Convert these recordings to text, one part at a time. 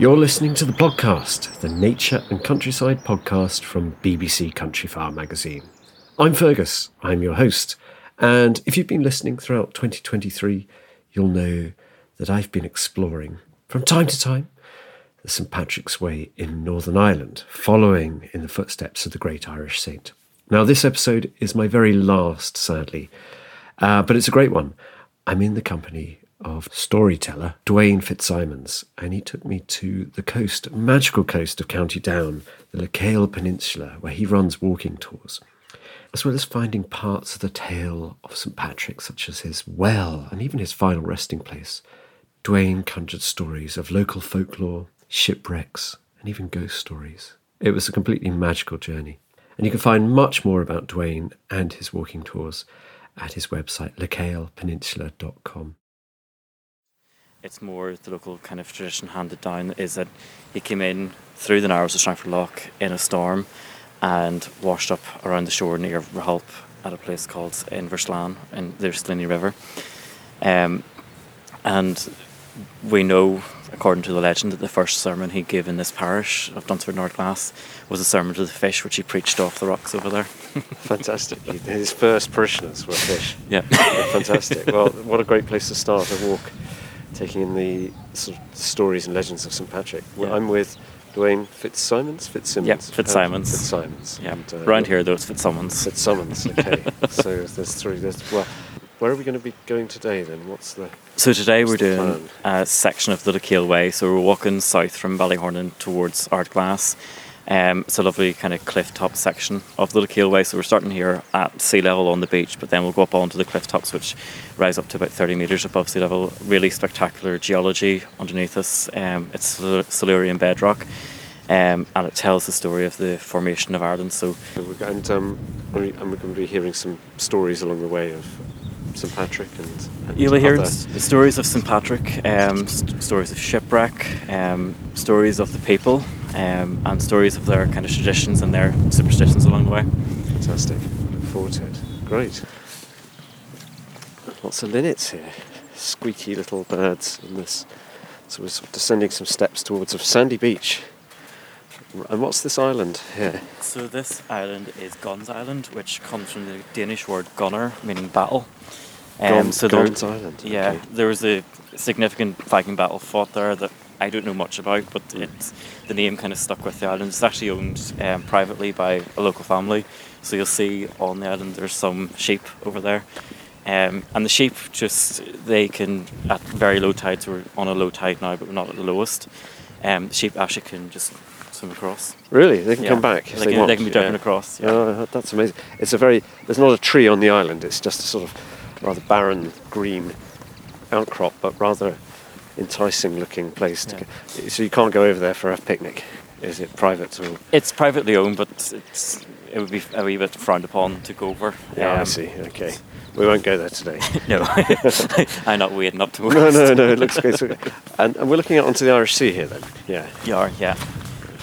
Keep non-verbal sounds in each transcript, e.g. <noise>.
You're listening to the Plodcast, the Nature and Countryside podcast from BBC Countryfile magazine. I'm Fergus, I'm your host, and if you've been listening throughout 2023, you'll know that I've been exploring from time to time the St Patrick's Way in Northern Ireland, following in the footsteps of the great Irish saint. Now, this episode is my very last, sadly, uh, but it's a great one. I'm in the company of storyteller Duane Fitzsimons, and he took me to the coast, magical coast of County Down, the Lecale Peninsula, where he runs walking tours, as well as finding parts of the tale of St Patrick, such as his well and even his final resting place. Duane conjured stories of local folklore, shipwrecks, and even ghost stories. It was a completely magical journey. And you can find much more about Duane and his walking tours at his website, lecalepeninsula.com it's more the local kind of tradition handed down is that he came in through the narrows of Strangford Lough in a storm and washed up around the shore near Raholp at a place called Inverslan in the Slaney River. Um, and we know, according to the legend, that the first sermon he gave in this parish of Dunsford North Glass was a sermon to the fish, which he preached off the rocks over there. <laughs> Fantastic. His first parishioners were fish. Yeah. Fantastic. Well, what a great place to start a walk taking in the sort of stories and legends of St Patrick. Yeah. I'm with Duane Fitzsimons, Fitzsimons. Yeah, Fitzsimons. Fitzsimons. Yeah. And, uh, Around here, those Fitzsimons. Fitzsimmons. <laughs> Okay. so there's three. There's well. Where are we going to be going today then? What's the So today we're doing plan? a section of the Lecale Way. So we're walking south from Ballyhornan towards Ardglass um, it's a lovely kind of cliff top section of the Lecale Way. So we're starting here at sea level on the beach, but then we'll go up onto the cliff tops, which rise up to about 30 metres above sea level. Really spectacular geology underneath us. Um, it's Silurian bedrock. Um, and it tells the story of the formation of Ireland. So, and, um, and we're going to be hearing some stories along the way of St Patrick and, and you'll hear stories of St Patrick, um, st- stories of shipwreck, um, stories of the people, um, and stories of their kind of traditions and their superstitions along the way. Fantastic. Look forward to it. Great. Lots of linnets here. Squeaky little birds in this. So we're descending some steps towards a sandy beach. And what's this island here? So this island is Guns Island, which comes from the Danish word gunner, meaning battle. Um, so Guns Island. Yeah, okay. there was a significant Viking battle fought there that I don't know much about, but it's, the name kind of stuck with the island. It's actually owned um, privately by a local family, so you'll see on the island there's some sheep over there. Um, and the sheep just they can at very low tides we're on a low tide now but we're not at the lowest um, the sheep actually can just swim across really they can yeah. come back they, they, can, they, can, be jumping yeah. across yeah. Oh, that's amazing it's a very there's not a tree on the island it's just a sort of rather barren green outcrop but rather enticing looking place. To yeah. So you can't go over there for a picnic. Is it private or? It's privately owned, but it's it would be a wee bit frowned upon to go over. Yeah, um, I see. Okay. We won't go there today. <laughs> no, <laughs> I'm not waiting up to. No, no, no. It looks good. <laughs> and, and we're looking out onto the Irish Sea here, then. Yeah. You are, yeah.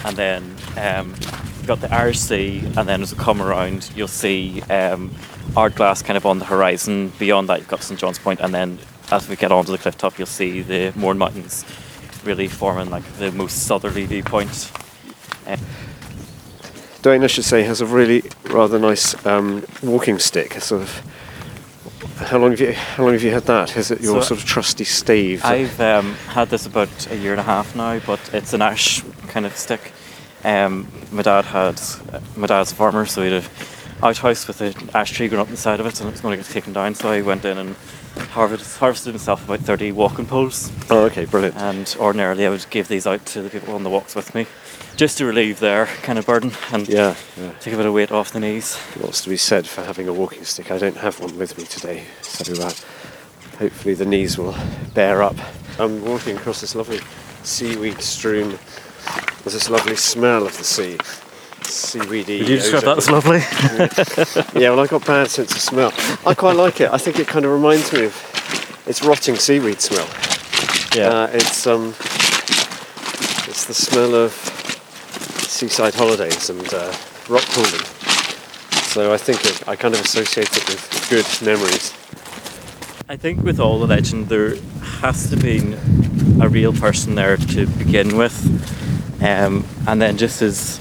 And then um, you've got the Irish Sea, and then as we come around, you'll see um, Ardglass kind of on the horizon. Beyond that, you've got St John's Point, and then as we get onto the cliff top, you'll see the Mourne Mountains really forming like the most southerly viewpoint. Uh, Duane, I should say, has a really rather nice um, walking stick, sort of How long have you How long have you had that? Is it your So- sort of trusty stave? I've um, had this about a year and a half now, but it's an ash kind of stick. Um, my dad had my dad's a farmer, so he had an outhouse with an ash tree growing up the side of it, and it was going to get taken down. So I went in and harvested, harvested myself about thirty walking poles. oh, okay, brilliant. And ordinarily, I would give these out to the people on the walks with me, just to relieve their kind of burden and yeah, yeah. take a bit of weight off the knees. What's to be said for having a walking stick? I don't have one with me today, so uh, hopefully the knees will bear up. I'm walking across this lovely seaweed strewn. There's this lovely smell of the sea. Seaweedy. Would you describe odour. that as lovely? Yeah, well, I've got bad sense of smell. I quite like it. I think it kind of reminds me of its rotting seaweed smell. yeah. Uh, it's um, it's the smell of seaside holidays and uh, rock pooling. So I think it, I kind of associate it with good memories. I think with all the legend, there has to be a real person there to begin with, um, and then just as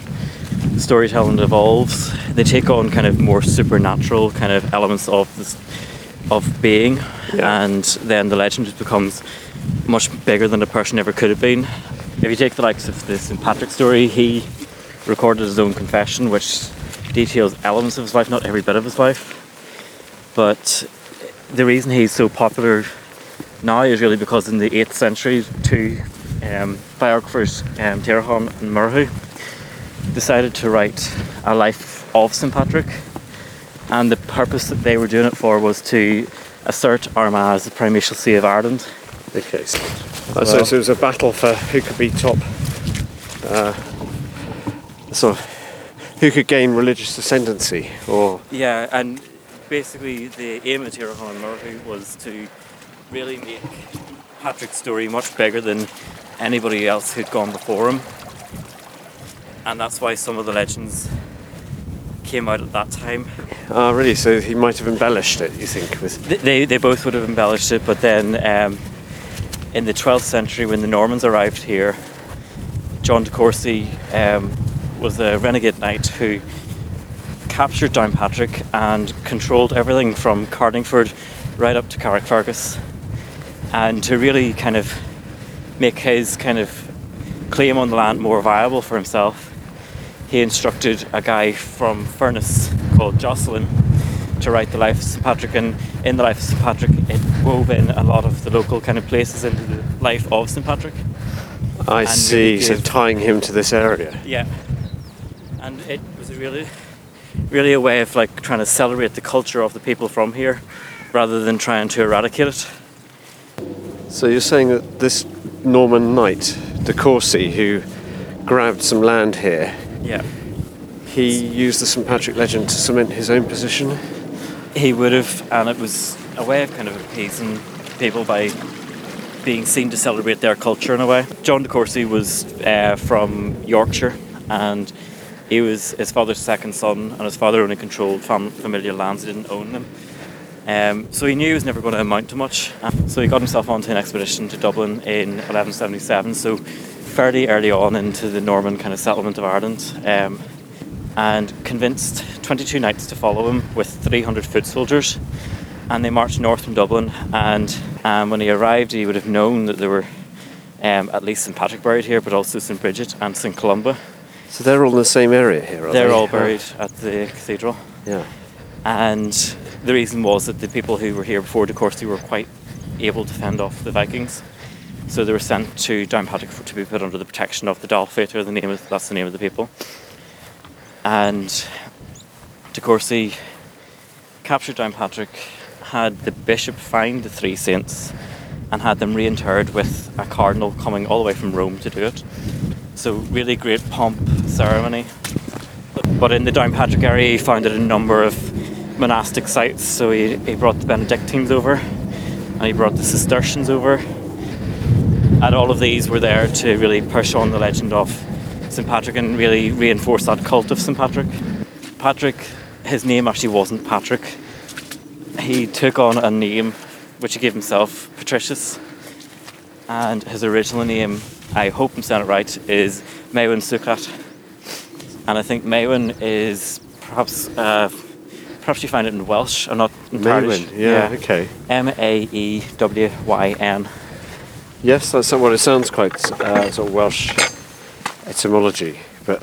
the storytelling evolves, they take on kind of more supernatural kind of elements of this, of being, Yeah. and then the legend becomes much bigger than the person ever could have been. If you take the likes of the St Patrick story, he recorded his own confession, which details elements of his life, not every bit of his life, but the reason he's so popular now is really because in the 8th century, two um, biographers, um, and Muirchú, decided to write a life of St. Patrick. And the purpose that they were doing it for was to assert Armagh as the primatial see of Ireland. Okay, so, uh, so, it was a battle for who could be top. Uh, so, who could gain religious ascendancy, or Yeah, and basically the aim of Tírechán and Muirchú was to really make Patrick's story much bigger than anybody else who'd gone before him. And that's why some of the legends came out at that time. ah, really? So he might have embellished it. You think with Th- They, they both would have embellished it, but then um, in the 12th century, when the Normans arrived here, John de Courcy um, was a renegade knight who captured Downpatrick and controlled everything from Carlingford right up to Carrickfergus. And to really kind of make his kind of claim on the land more viable for himself, he instructed a guy from Furness called Jocelyn to write the life of St Patrick, and in the life of St Patrick, it wove in a lot of the local kind of places into the life of St Patrick. I And see. really So tying him to this area. Yeah, and it was really, really a way of like trying to celebrate the culture of the people from here, rather than trying to eradicate it. So you're saying that this Norman knight, de Courcy, who grabbed some land here, Yeah, he used the St Patrick legend to cement his own position. he would have, and it was a way of kind of appeasing people by being seen to celebrate their culture in a way. John de Courcy was uh, from Yorkshire, and he was his father's second son, and his father only controlled fam- familial lands; he didn't own them. Um, so he knew he was never going to amount to much. So he got himself onto an expedition to Dublin in 1177. So fairly early on into the Norman kind of settlement of Ireland. Um, and convinced 22 knights to follow him with 300 foot soldiers. And they marched north from Dublin. And um, when he arrived, he would have known that there were um, at least St Patrick buried here, but also St Bridget and St Columba. So they're all in the same area here, are They're they? all buried at the cathedral. Yeah. And the reason was that the people who were here before De Courcy were quite able to fend off the Vikings. So they were sent to Downpatrick for, to be put under the protection of the Dál Fiatach, the name of, that's the name of the people. And De Courcy captured Downpatrick, had the bishop find the three saints, and had them reinterred with a cardinal coming all the way from Rome to do it. So really great pomp ceremony. But in the Downpatrick area, he founded a number of monastic sites. So he, he brought the Benedictines over, and he brought the Cistercians over. And all of these were there to really push on the legend of St. Patrick and really reinforce that cult of St. Patrick. Patrick, his name actually wasn't Patrick. He took on a name which he gave himself, Patricius. And his original name, I hope I'm saying it right, is Maewyn Succat. And I think Maewyn is perhaps uh, perhaps you find it in Welsh. I'm not entirely. Maewyn, yeah, okay. M A E W Y N. Yes, that's what it sounds quite uh, sort of Welsh etymology, but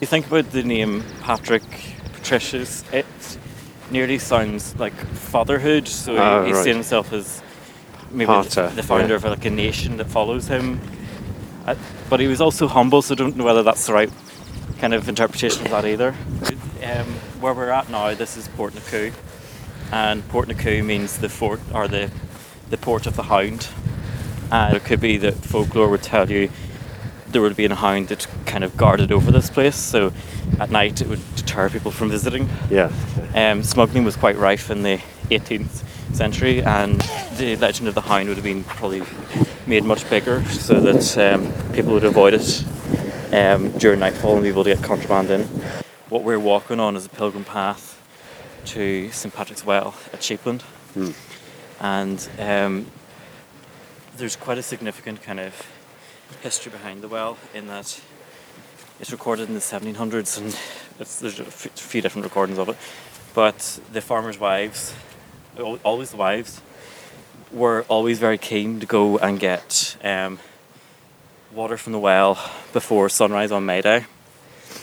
You think about the name Patrick Patricius, it nearly sounds like fatherhood. So Oh, he's right. seen himself as maybe Pater, the, the founder yeah. of like a nation that follows him. Uh, but he was also humble, so I don't know whether that's the right kind of interpretation of that either. Um, where we're at now, this is Port Naku, and Port Naku means the fort or the the port of the hound. And it could be that folklore would tell you there would be a hound that kind of guarded over this place, so at night it would deter people from visiting. yeah. Um, smuggling was quite rife in the 18th century, and the legend of the hound would have been probably made much bigger so that um, people would avoid it um, during nightfall and be able to get contraband in. What we're walking on is a pilgrim path to St Patrick's Well at Sheepland, and um, there's quite a significant kind of history behind the well in that it's recorded in the 1700s and it's, there's a few different recordings of it. But the farmers wives always the wives were always very keen to go and get um, water from the well before sunrise on May Day.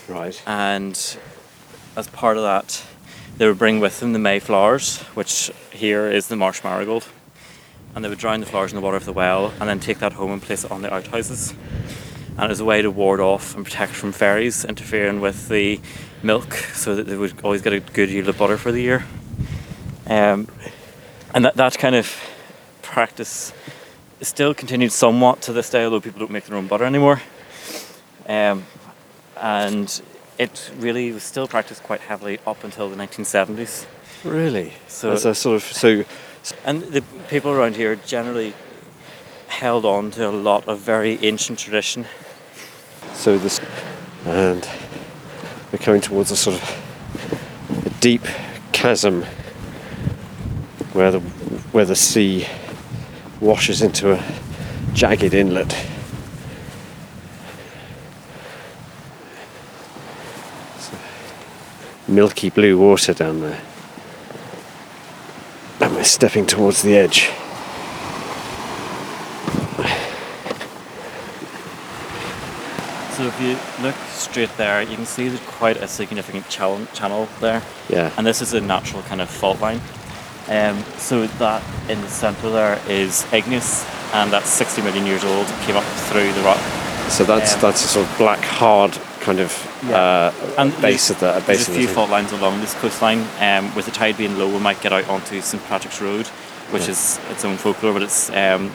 Right. and as part of that they would bring with them the May flowers which here is the marsh marigold and they would drown the flowers in the water of the well and then take that home and place it on the outhouses and it was a way to ward off and protect from fairies interfering with the milk so that they would always get a good yield of butter for the year um, and that, that kind of practice still continued somewhat to this day although people don't make their own butter anymore um, and it really was still practiced quite heavily up until the 1970s. Really? So- As a sort of so And the people around here generally held on to a lot of very ancient tradition. so this and we're coming towards a sort of a deep chasm where the where the sea washes into a jagged inlet. Milky blue water down there. We're stepping towards the edge. So if you look straight there, you can see there's quite a significant channel, channel there. Yeah. And this is a natural kind of fault line. Um, so that in the centre there is igneous, and that's 60 million years old. Came up through the rock. So that's Um, that's a sort of black hard kind of uh, And base there's- of the a There's a few the fault lines along this coastline. Um, with the tide being low, we might get out onto St Patrick's Road, which Yeah. is its own folklore, but it's um,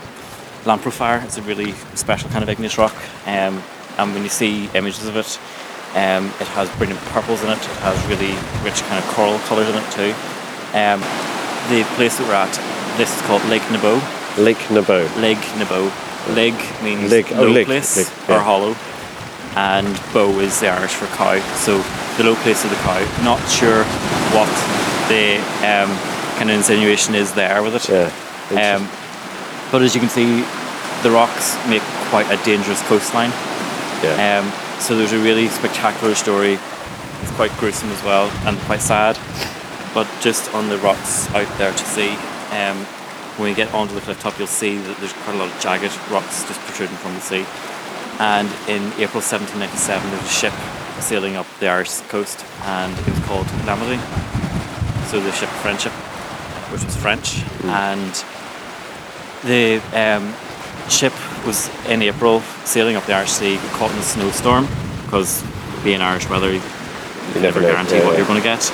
lamprophyre. It's a really special kind of igneous rock. Um, and when you see images of it, um, it has brilliant purples in it. It has really rich kind of coral colours in it too. Um, the place that we're at, this is called Lake Nebo. Lake Nebo. Lake Nebo. Leg means oh, low lig, place lig, or hollow, and bow is the Irish for cow. So the low place of the cow. Not sure what the um, kind of insinuation is there with it. Yeah. Um, but as you can see, the rocks make quite a dangerous coastline. yeah. Um, so there's a really spectacular story. It's quite gruesome as well and quite sad. But just on the rocks out there to sea, um, when you get onto the cliff top, you'll see that there's quite a lot of jagged rocks just protruding from the sea. And in April 1797, there was a ship sailing up the Irish coast, and it was called L'Amitié. So the ship Friendship, which was French, and the um, ship was in April sailing up the Irish Sea, caught in a snowstorm because being Irish weather, you, You never never guarantee yeah, what yeah. you're going to get.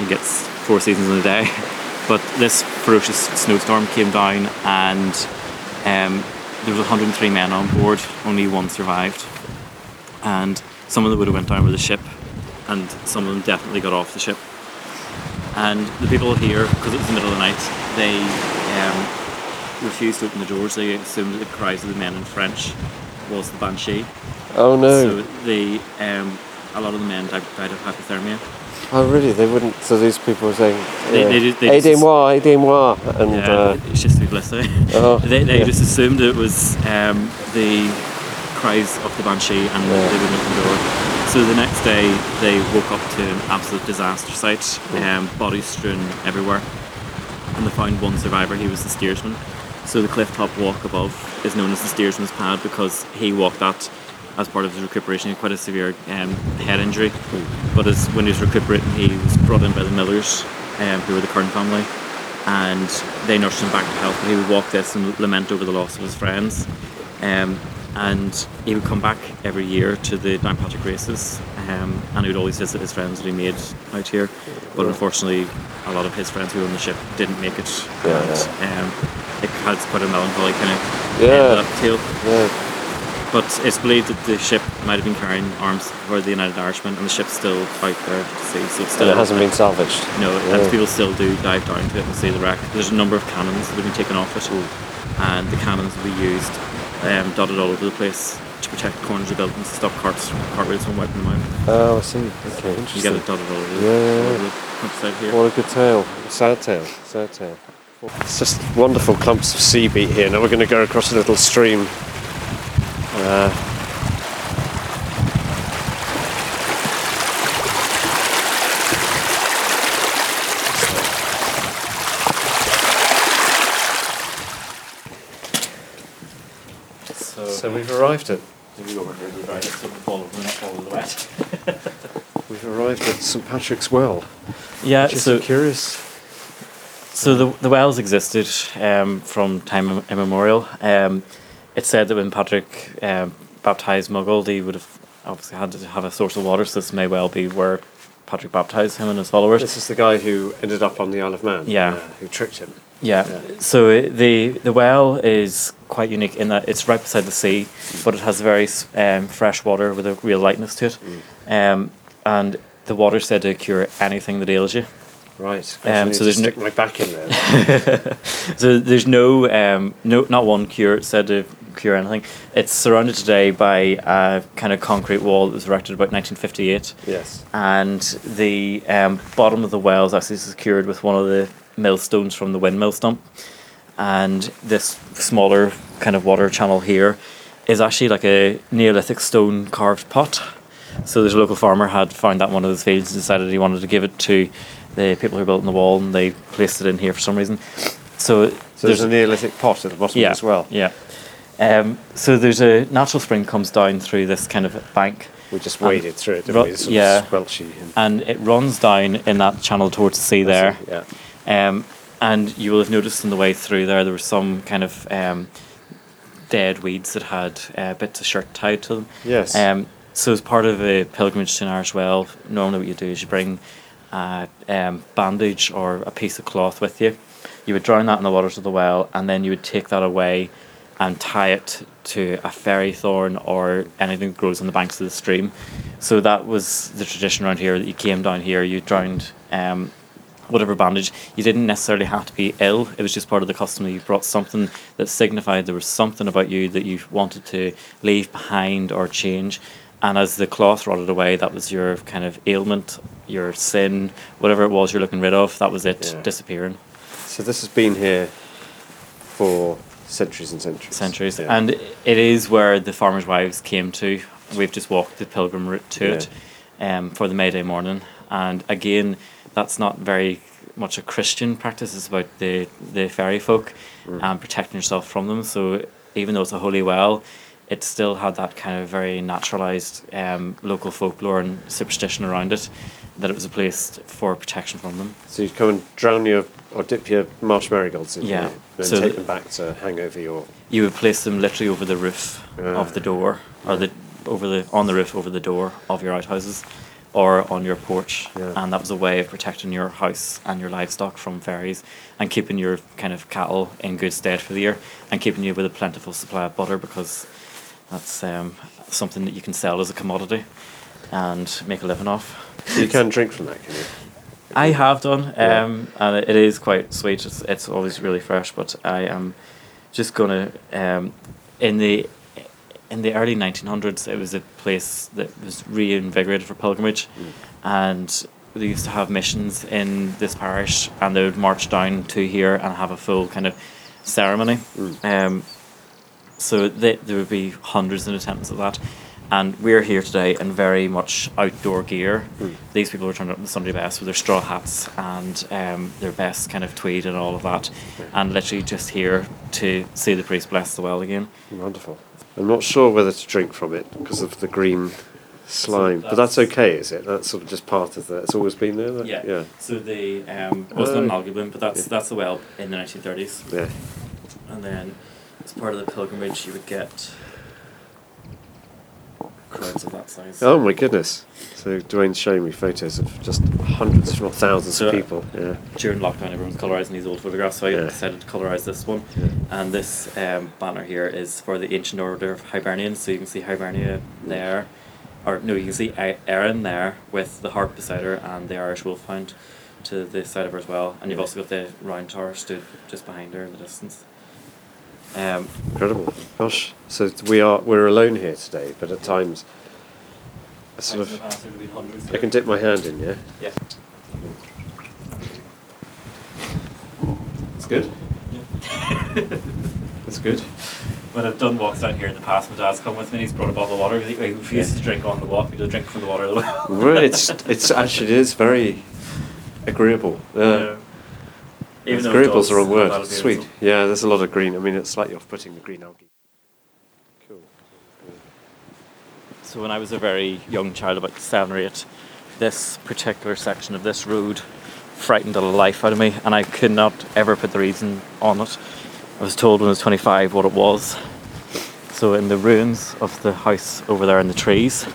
You get four seasons in a day. <laughs> But this ferocious snowstorm came down, and um, there was 103 men on board. Only one survived, and some of them would have went down with the ship, and some of them definitely got off the ship. And the people here, because it was the middle of the night, they um, refused to open the doors. They assumed that the cries of the men in French was the banshee. oh no. So they, um, a lot of the men died, died of hypothermia. Oh really? They wouldn't. So these people were saying, They- they did- they just- aidez-moi, aidez-moi, and Yeah, uh, it's just too blissy. oh, <laughs> they they yeah. just assumed it was um, the cries of the banshee, and Yeah. they wouldn't open the door. So the next day, they woke up to an absolute disaster site, um, bodies strewn everywhere, and they found one survivor. He was the steersman. So the cliff top walk above is known as the steersman's pad because he walked that as part of his recuperation. He had quite a severe um, head injury, but as when he was recuperating, he was brought in by the Millers, um, who were the Kern family, and they nursed him back to health. But he would walk this and lament over the loss of his friends. Um, and he would come back every year to the Downpatrick races, um, and he would always visit his friends that he made out here. But unfortunately, a lot of his friends who were on the ship didn't make it, Yeah, and um, it has quite a melancholy kind of Yeah. end to that. Yeah. But it's believed that the ship might have been carrying arms for the United Irishmen, and the ship's still out there to sea. So it's still And it hasn't been salvaged. no, Yeah. and people still do dive down to it and see the wreck. There's a number of cannons that have been taken off it, and the cannons will be used um, dotted all over the place to protect corners of buildings, to stop carts, cartwheels from wiping them out. Oh, I see. Okay, interesting. You get it dotted all over, Yeah, yeah, all over the here. What a good tale. Sad tale. Sad tale. It's just wonderful clumps of sea beat here. Now we're going to go across a little stream. Uh, So, so we've arrived at maybe over here, we've arrived, so we'll over, not all of the wet. <laughs> we've arrived at St Patrick's Well. Yeah, so curious. So the, the wells existed um, from time immemorial. Um, it's said that when Patrick um, baptized Muggle, he would have obviously had to have a source of water. So this may well be where Patrick baptized him and his followers. This is the guy who ended up on the Isle of Man. Yeah. uh, who tricked him. Yeah. Yeah. So uh, the the well is quite unique in that it's right beside the sea, but it has very um, fresh water with a real lightness to it, um, and the water's said to cure anything that ails you. Right. Um, so there's no- stick my back in there. <laughs> So there's no um, no not one cure said to cure anything. It's surrounded today by a kind of concrete wall that was erected about 1958, yes. and the um, bottom of the well is actually secured with one of the millstones from the windmill stump, and this smaller kind of water channel here is actually like a Neolithic stone carved pot. So there's a local farmer had found that in one of his fields and decided he wanted to give it to the people who built building the wall, and they placed it in here for some reason. So, So there's, a Neolithic pot at the bottom yeah, as well. Yeah. Um, so there's a natural spring comes down through this kind of bank, We just waded through it, ru-? It's yeah. squelchy. And and it runs down in that channel towards the sea there. Yeah. Um, and you will have noticed on the way through there, there was some kind of um, dead weeds that had uh, bits of shirt tied to them. Yes. Um, so as part of a pilgrimage to an Irish well, normally what you do is you bring a um, bandage or a piece of cloth with you. You would drown that in the waters of the well, and then you would take that away and tie it to a fairy thorn or anything that grows on the banks of the stream. So that was the tradition around here that you came down here, you drowned um, whatever bandage. You didn't necessarily have to be ill. It was just part of the custom that you brought something that signified there was something about you that you wanted to leave behind or change. And as the cloth rotted away, that was your kind of ailment, your sin, whatever it was you're looking rid of. That was it Yeah. disappearing. So this has been here for centuries and centuries. centuries. Yeah. And it is where the farmers' wives came to. We've just walked the pilgrim route to it um, for the May Day morning. And again, that's not very much a Christian practice. It's about the, the fairy folk Mm. and protecting yourself from them. So even though it's a holy well, it still had that kind of very naturalized um, local folklore and superstition around it, that it was a place for protection from them. So you'd come and drown your or dip your marsh marigolds in Yeah. and So take them back to hang over your. you would place them literally over the roof Ah. of the door or the over the on the roof over the door of your outhouses or on your porch Yeah. and that was a way of protecting your house and your livestock from fairies and keeping your kind of cattle in good stead for the year and keeping you with a plentiful supply of butter because that's um, something that you can sell as a commodity and make a living off you can drink from that, can you? I have done, Yeah. um, and it is quite sweet. It's, it's always really fresh, but I am just gonna um, in the in the early 1900s. It was a place that was reinvigorated for pilgrimage, and they used to have missions in this parish, and they would march down to here and have a full kind of ceremony. Um, so they, there would be hundreds in attendance at that. And we're here today in very much outdoor gear. Hmm. These people are turned up in the Sunday best with their straw hats and um, their best kind of tweed and all of that, and literally just here to see the priest bless the well again. Wonderful. I'm not sure whether to drink from it because of the green slime, but that's that's- okay, is it? That's sort of just part of the. It's always been there. That, Yeah. Yeah. So the um, wasn't an amalgam, but that's Yeah. that's the well in the 1930s. Yeah. And then, as part of the pilgrimage, you would get of that size. Oh my goodness. So Duane's showing me photos of just hundreds, if not thousands, So- of people. Yeah. During lockdown, everyone's colorising these old photographs, so I Yeah. decided to colorise this one. Yeah. And this um, banner here is for the Ancient Order of Hibernians, so you can see Hibernia there. Or, no, you can see Erin there with the harp beside her and the Irish Wolfhound to the side of her as well. And you've also got the Round Tower stood just behind her in the distance. Um, Incredible. Gosh. So we are we're alone here today, but at times I sort of I can dip my hand in, yeah. Yeah. It's good. Yeah. It's good. When I've done walks down here in the past, my dad's come with me. He's brought a bottle of water. He, he refuses to drink on the walk. He does drink from the water. of the well. Well, it's it's actually it is very agreeable. Uh, Even though it agreeable is the wrong word. Sweet. awesome. Yeah, there's a lot of green. I mean, it's slightly off-putting the green algae. Cool. So when I was a very young child, about seven or eight, this particular section of this road frightened the life out of me, and I could not ever put the reason on it. I was told when I was 25 what it was. So in the ruins of the house over there in the trees,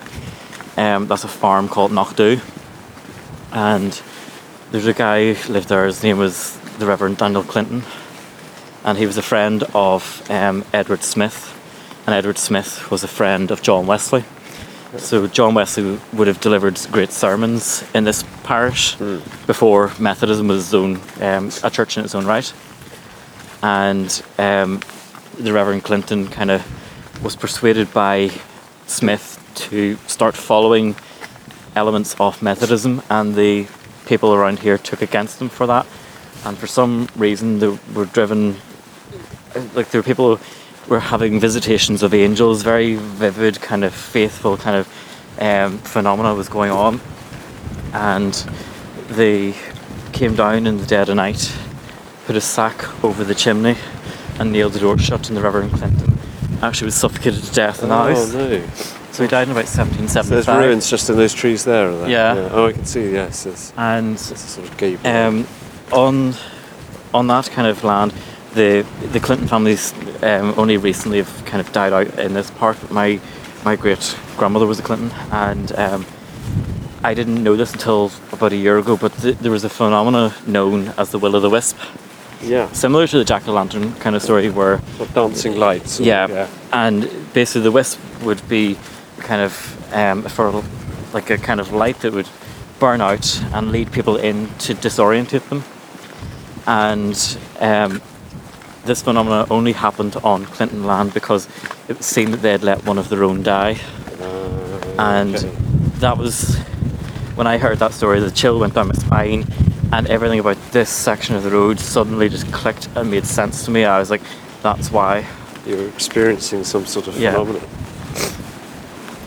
um, that's a farm called Knockdhu, and there's a guy who lived there. His name was the Reverend Daniel Clinton, and he was a friend of um, Edward Smith, and Edward Smith was a friend of John Wesley. So John Wesley would have delivered great sermons in this parish before Methodism was its own um, a church in its own right, and um, the Reverend Clinton kind of was persuaded by Smith to start following elements of Methodism, and the people around here took against him for that. And for some reason, they were driven. Like there were people who were having visitations of angels, very vivid, kind of faithful kind of um, phenomena was going on, and they came down in the dead of night, put a sack over the chimney, and nailed the door shut. And the Reverend Clinton actually was suffocated to death in the oh house. no! So he died in about So 1775. there's ruins just in those trees there. Are there? Yeah. Oh, I can see. Yes, it's, And it's a sort of gable. um, on on that kind of land, the the Clinton families um, only recently have kind of died out in this part. But my my great grandmother was a Clinton, and um, I didn't know this until about a year ago. But th- there was a phenomena known as the Will o' the Wisp, yeah. similar to the Jack o' Lantern kind of story, where dancing lights. yeah. yeah. And basically, the wisp would be kind of um, for like a kind of light that would burn out and lead people in to disorientate them. And um, this phenomenon only happened on Clinton land because it seemed that they had let one of their own die. Uh, And okay. that was when I heard that story, the chill went down my spine, and everything about this section of the road suddenly just clicked and made sense to me. I was like, that's why. you're experiencing some sort of Yeah. phenomenon.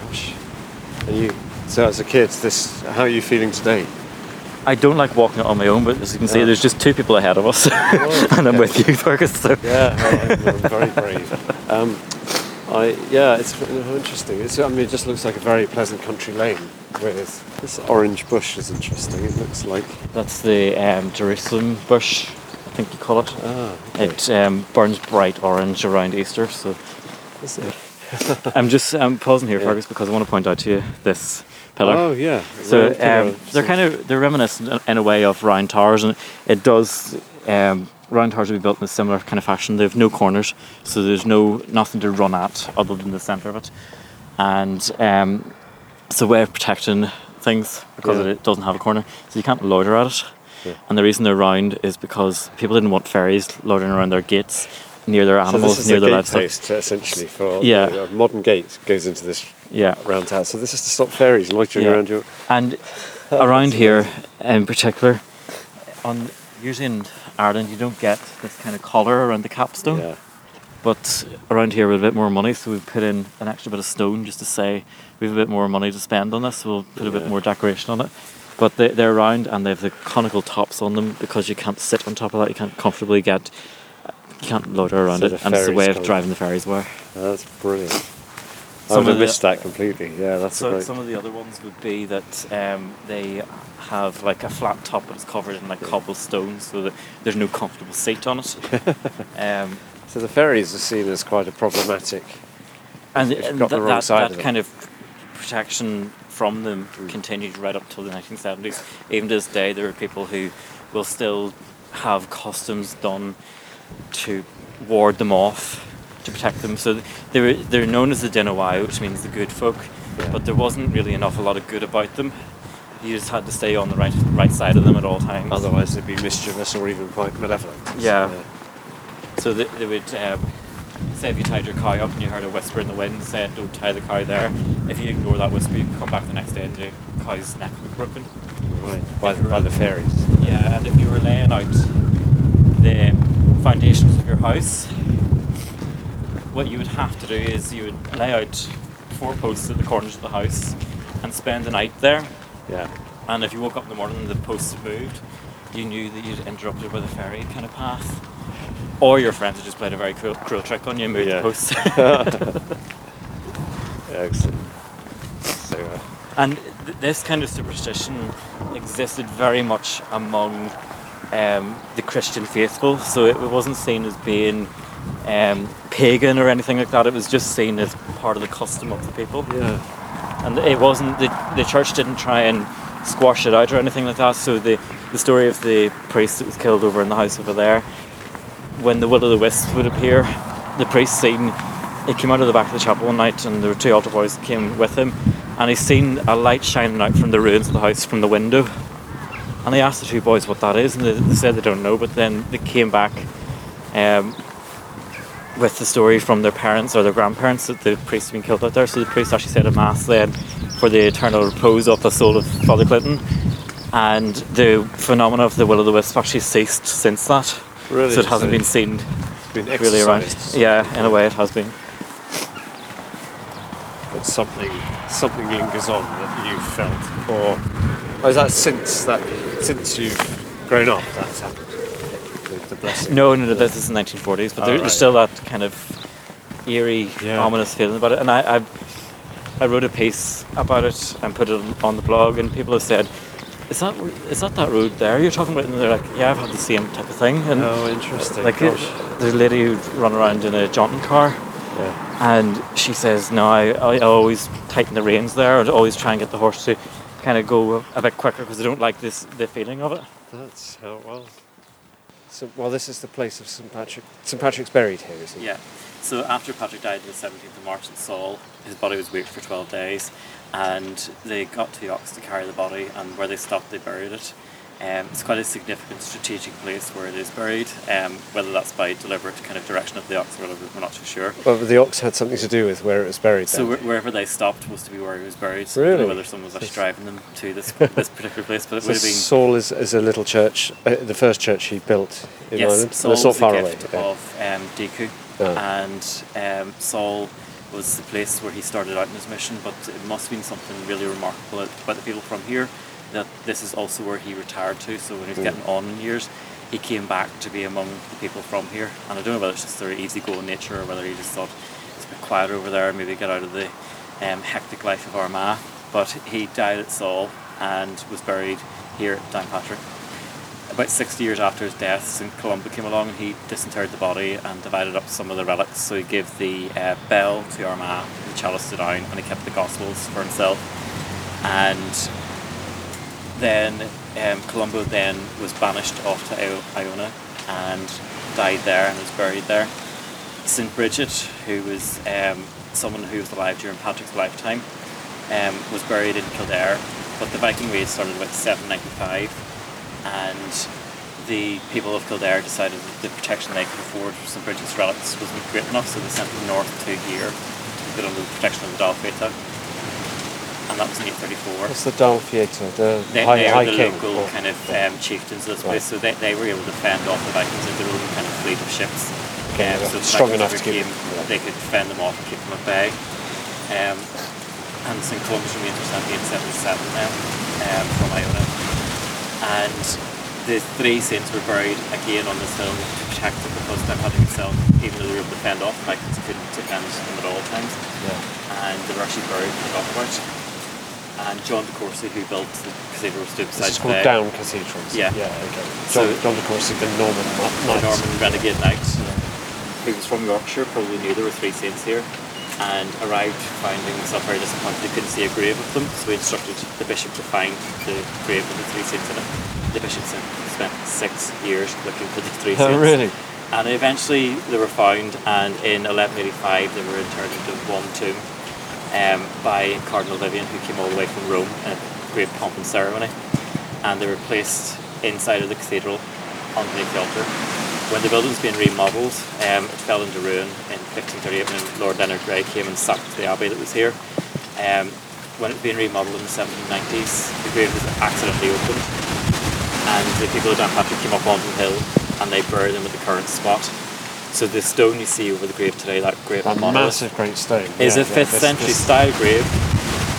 Gosh. And you, so as a kid, this, how are you feeling today? I don't like walking on my own, but as you can see, there's just two people ahead of us, <laughs> and I'm with you, Fergus. So. Yeah, well, I'm, I'm very brave. Um, I yeah, it's interesting. It's, I mean, it just looks like a very pleasant country lane. With this orange bush is interesting. It looks like That's the um, Jerusalem bush, I think you call it. ah, okay. It um, burns bright orange around Easter. So Is it? I'm just um, pausing here, Yeah. Fergus, because I want to point out to you this pillar. Oh yeah. So um, they're kind of they're reminiscent in- a way of round towers, and it does. Um, round towers would be built in a similar kind of fashion. They have no corners, so there's no nothing to run at other than the centre of it, and um, it's a way of protecting things because Yeah. it doesn't have a corner, so you can't loiter at it. Yeah. And the reason they're round is because people didn't want fairies loitering around their gates near their So animals, this is near a their gate livestock. post essentially for Yeah. modern gate goes into this Yeah. round tower. So this is to stop fairies loitering Yeah. around your. And <laughs> around here, in particular, on usually in Ireland, you don't get this kind of collar around the capstone. Yeah. But around here, we have a bit more money, so we've put in an extra bit of stone just to say we have a bit more money to spend on this. So we'll put a bit more decoration on it. But they, they're round and they have the conical tops on them because you can't sit on top of that. You can't comfortably get, you can't loiter around So it. And it's a way of driving the ferries were. That's brilliant. I Some would of have the- missed that completely. Yeah, that's So great. some of the other ones would be that um, they have like a flat top, that's covered in like cobblestone, so that there's no comfortable seat on it. <laughs> um, So the ferries are seen as quite a problematic. and and got the that, wrong that, of kind of protection from them continued right up till the 1970s. Even to this day, there are people who will still have customs done to ward them off, to protect them. So they're they're known as the Dinawai, which means the good folk. Yeah. But there wasn't really enough a lot of good about them. You just had to stay on the right right side of them at all times. Otherwise, they'd be mischievous or even quite malevolent. Yeah. So they, they would um, say if you tied your cow up and you heard a whisper in the wind saying don't tie the cow there, if you ignore that whisper, you can come back the next day and the cow's neck will be broken. Right. By, the, by the ferries. Yeah, and if you were laying out the foundations of your house, what you would have to do is you would lay out four posts at the corners of the house and spend the night there. Yeah. And if you woke up in the morning and the posts had moved, you knew that you'd interrupted by the ferry kind of path. Or your friends had just played a very cruel, cruel trick on you and moved Yeah. the posts. <laughs> <laughs> Excellent. So, uh, and th- this kind of superstition existed very much among um, the Christian faithful, so it wasn't seen as being um, pagan or anything like that. It was just seen as part of the custom of the people. yeah. and it wasn't the, the church didn't try and squash it out or anything like that so the, the story of the priest that was killed over in the house over there when the will o' the wisp would appear the priest seen he came out of the back of the chapel one night and there were two altar boys that came with him and he seen a light shining out from the ruins of the house from the window and he asked the two boys what that is and they, they said they don't know but then they came back um, with the story from their parents or their grandparents that the priest had been killed out there. So the priest actually said a mass then for the eternal repose of the soul of Father Clinton. And the phenomena of the will o' the wisp actually ceased since that. Really? So it hasn't been seen been really around. Yeah, in a way it has been. But something, something lingers on that you felt, or oh, is that since that since you've grown up that's happened? The, blessing. No, no, no, this is the 1940s, but Oh, there, right. there's still that kind of eerie, Yeah. ominous feeling about it. And I, I, I wrote a piece about it and put it on the blog, and people have said, "Is that is that that road there you're talking about?" And they're like, "Yeah, I've had the same type of thing." And Oh, interesting. like, Gosh. there's a lady who'd run around in a jaunting car, Yeah. and she says, "No, I, I always tighten the reins there, and always try and get the horse to." Kind of go a bit quicker because I don't like this the feeling of it. That's how it was. So, well, this is the place of St Patrick. St Patrick's buried here, isn't it? Yeah. So after Patrick died on the 17th of March at Saul, his body was waked for 12 days, and they got two ox to carry the body, and where they stopped, they buried it. Um, it's quite a significant strategic place where it is buried. Um, whether that's by deliberate kind of direction of the ox or whatever, we're not too sure. Well, the ox had something to do with where it was buried. So wherever they stopped was to be where he was buried. So I don't Really? know whether someone was actually driving them to this <laughs> this particular place, but it So would have been Saul is, is a little church, uh, the first church he built in yes, Ireland. Saul That's not was far a away. of um, Deku, Oh. and um, Saul was the place where he started out in his mission. But it must have been something really remarkable about the people from here that this is also where he retired to. So when he was Mm. getting on in years, he came back to be among the people from here. And I don't know whether it's just their easygoing nature or whether he just thought it's a bit quieter over there, maybe get out of the um, hectic life of Armagh. But he died at Saul and was buried here at Downpatrick about 60 years after his death, St. Columba came along and he disinterred the body and divided up some of the relics. So he gave the uh, bell to Armagh, the chalice to Down, and he kept the Gospels for himself. And then um, Columba then was banished off to Io- Iona and died there and was buried there. St. Bridget, who was um, someone who was alive during Patrick's lifetime, um, was buried in Kildare, but the Viking raid started about 795 and the people of Kildare decided that the protection they could afford for St. Bridget's relics wasn't great enough, so they sent them north to here to put under the protection of the Dál Fiatach. And that was in 834 What's the Dál Fiatach? The they, High, they high the King? local Oh. kind of um, chieftains of this Right. place, so they, they were able to fend off the Vikings with their own kind of fleet of ships. Okay, Um, yeah. so the Strong enough to keep- became- They could fend them off and keep them at bay. Um, and St. Columbus remained for 1777 now um, from Iona. And the three saints were buried again on this hill to protect them because St. Patrick himself, even though they were able to fend off the Vikings, couldn't defend them at all times. Yeah. And they were actually buried forgotten about. And John de Courcy, who built the cathedral, stood beside It's the called. Down Cathedral. Yeah. Yeah, okay. So- John, John de Courcy, the Norman the knight. Norman renegade knight, who was from Yorkshire, probably knew there were three saints here, and arrived finding himself very disappointed he couldn't see a grave of them, so he instructed the bishop to find the grave with the three saints in it. The bishop spent spent six years looking for the three <laughs> oh, saints. Oh, really? And eventually they were found, and in 1185 they were interred into one tomb um, by Cardinal Vivian, who came all the way from Rome in a great pomp and ceremony. And they were placed inside of the cathedral underneath the altar. When the building was being remodelled, um, it fell into ruin in 1538 when Lord Leonard Grey came and sacked the abbey that was here. Um, when it was being remodelled in the 1790s, the grave was accidentally opened and the people of Downpatrick came up onto the hill and they buried them at the current spot. So the stone you see over the grave today, that great That monolith, massive great stone. is Yeah, a 5th this- century this- style grave,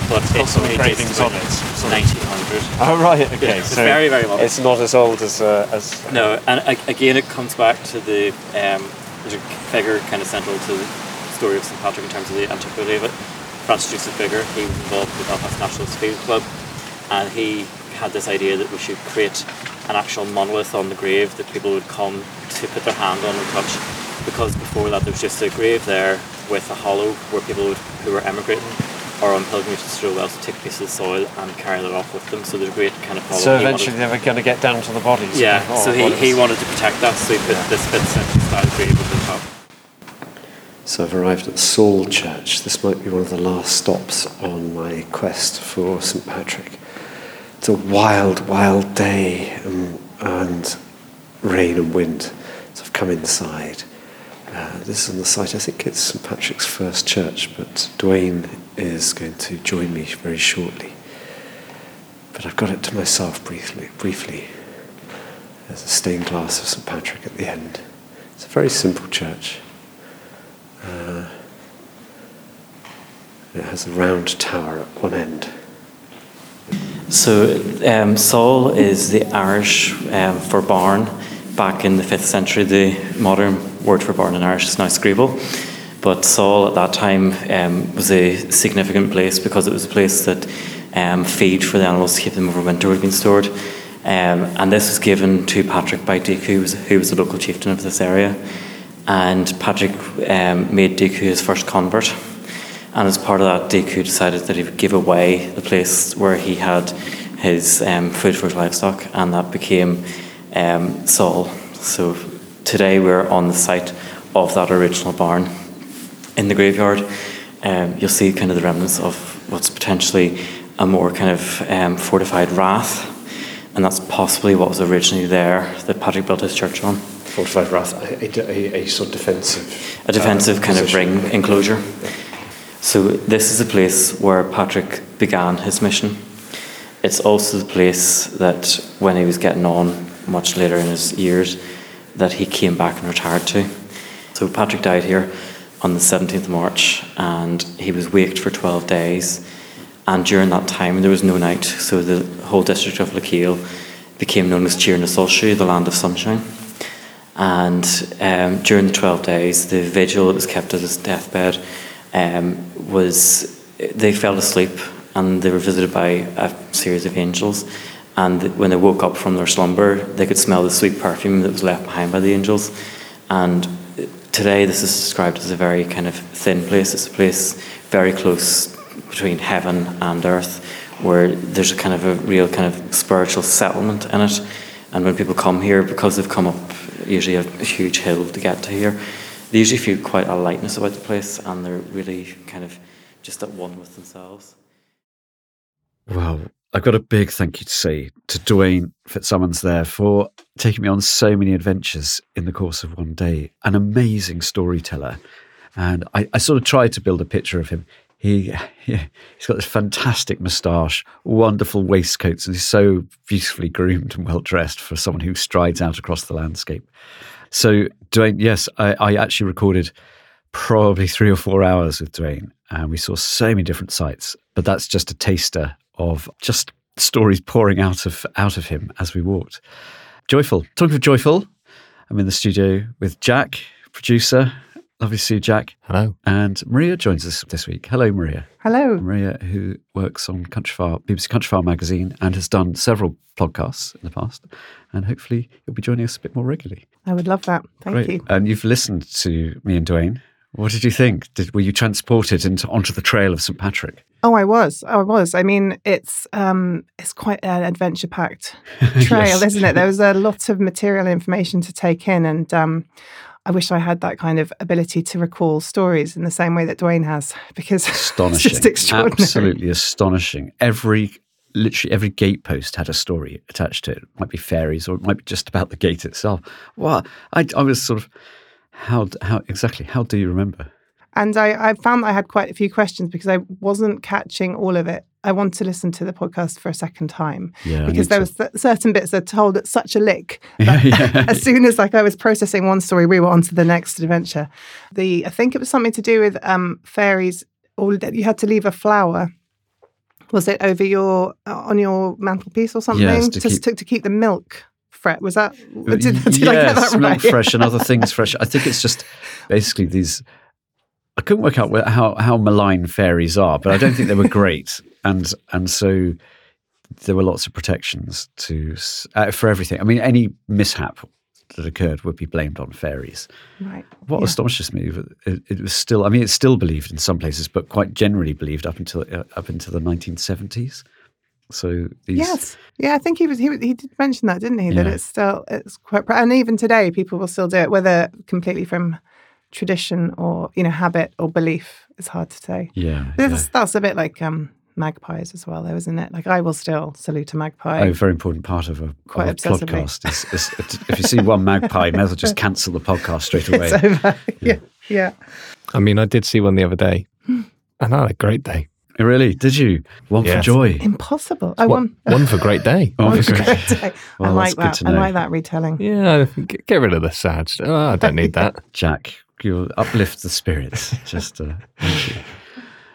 but got it's some dates things to on it, 1900. <laughs> Oh, right, okay. it's so very, very modern. It's not as old as. Uh, as No, and again, it comes back to the um, figure kind of central to the story of St Patrick in terms of the antiquity of it. Francis Joseph Bigger, he was involved with the Belfast Nationalist Field Club, and he had this idea that we should create an actual monolith on the grave that people would come to put their hand on and touch. Because before that, there was just a grave there with a hollow where people would, who were emigrating or on pilgrimage to Struell Wells would take pieces of soil and carry that off with them. So there's a great kind of hollow. so He wanted- eventually they were going to get down to the bodies. yeah, so he, what it he wanted to protect that, so he put this 5th century style grave over the top. So I've arrived at Saul Church. This might be one of the last stops on my quest for St Patrick. It's a wild, wild day um, and rain and wind. So I've come inside. Uh, this is on the site, I think it's St Patrick's first church, but Duane is going to join me very shortly. But I've got it to myself briefly. briefly. There's a stained glass of St Patrick at the end. It's a very simple church. Uh, it has a round tower at one end. So um, Saul is the Irish um, for barn. Back in the 5th century, the modern word for barn in Irish is now screeble. But Saul at that time um, was a significant place because it was a place that um, feed for the animals to keep them over winter have been stored. Um, and this was given to Patrick by Dichu, who was, who was the local chieftain of this area. And Patrick um, made Dichu his first convert. And as part of that, Dichu decided that he would give away the place where he had his um, food for his livestock, and that became um, Saul. So today we're on the site of that original barn. In the graveyard, um, you'll see kind of the remnants of what's potentially a more kind of um, fortified rath, and that's possibly what was originally there that Patrick built his church on. Fortified Rath, a, a, a sort of defensive. a defensive uh, kind of ring enclosure. So this is the place where Patrick began his mission. It's also the place that when he was getting on much later in his years that he came back and retired to. So Patrick died here on the 17th of March and he was waked for 12 days and during that time there was no night so the whole district of Lecale became known as Tír the land of sunshine. And um, during the 12 days, the vigil that was kept at his deathbed um, was they fell asleep and they were visited by a series of angels. And when they woke up from their slumber, they could smell the sweet perfume that was left behind by the angels. And today, this is described as a very kind of thin place. It's a place very close between heaven and earth, where there's a kind of a real kind of spiritual settlement in it. And when people come here, because they've come up usually a, huge hill to get to here, they usually feel quite a lightness about the place, and they're really kind of just at one with themselves. Well, I've got a big thank you to say to Duane Fitzsimons there for taking me on so many adventures in the course of one day. An amazing storyteller. And I, I sort of tried to build a picture of him. He, <laughs> he he's got this fantastic moustache, wonderful waistcoats, and he's so beautifully groomed and well dressed for someone who strides out across the landscape. So, Duane, yes, I, I actually recorded probably three or four hours with Duane, and we saw so many different sites. But that's just a taster of just stories pouring out of out of him as we walked. Joyful. Talking of joyful, I'm in the studio with Jack, producer. Lovely to see you, Jack. Hello. And Maria joins us this week. Hello, Maria. Hello. Maria, who works on Countryfile, BBC Countryfile magazine, and has done several podcasts in the past. And hopefully, you'll be joining us a bit more regularly. I would love that. Thank Great. you. And you've listened to me and Duane. What did you think? Did, were you transported into onto the trail of St Patrick? Oh, I was. Oh, I was. I mean, it's um, it's quite an adventure packed <laughs> trail, Yes. isn't it? There was a lot of material information to take in, and um, I wish I had that kind of ability to recall stories in the same way that Duane has, <laughs> because Astonishing. it's just extraordinary. Absolutely astonishing. Every literally every gatepost had a story attached to it. It might be fairies or it might be just about the gate itself. Well, I, I was sort of how how exactly how do you remember? And I, I found that I had quite a few questions because I wasn't catching all of it. I want to listen to the podcast for a second time Yeah, because there to. was th- certain bits that told at such a lick <laughs> that Yeah. <laughs> as soon as like I was processing one story, we were on to the next adventure. The I think it was something to do with um, fairies, or that you had to leave a flower. Was it over your uh, on your mantelpiece or something Yes, to to, keep- to, to keep the milk fret? Was that did, <laughs> did I get that milk right? fresh and other things <laughs> fresh. I think it's just basically these. I couldn't work out how how malign fairies are, but I don't think they were great, <laughs> and and so there were lots of protections to uh, for everything. I mean, any mishap that occurred would be blamed on fairies. Right. What Yeah. astonishes me, it, it was still. I mean, it's still believed in some places, but quite generally believed up until uh, up into the 1970s. So these, Yes, yeah, I think he was. He, he did mention that, didn't he? That it's still it's quite, and even today, people will still do it, whether completely from tradition or you know habit or belief. It's hard to say. yeah, yeah. That's, that's a bit like um, magpies as well, though, isn't it? Like I will still salute a magpie. Oh, a very important part of a, Quite of a podcast is, is if you see one magpie, you may as well just cancel the podcast straight <laughs> away. it's over. <laughs> yeah, yeah. I mean, I did see one the other day, and I had a great day. Really? Did you? One for joy. Impossible. I One, won. one for great day. <laughs> One One for great great- day. Well, I like that. I like that retelling. Yeah, get, get rid of the sad. st- Oh, I don't need that. <laughs> Jack, you uplift the spirits. Just uh.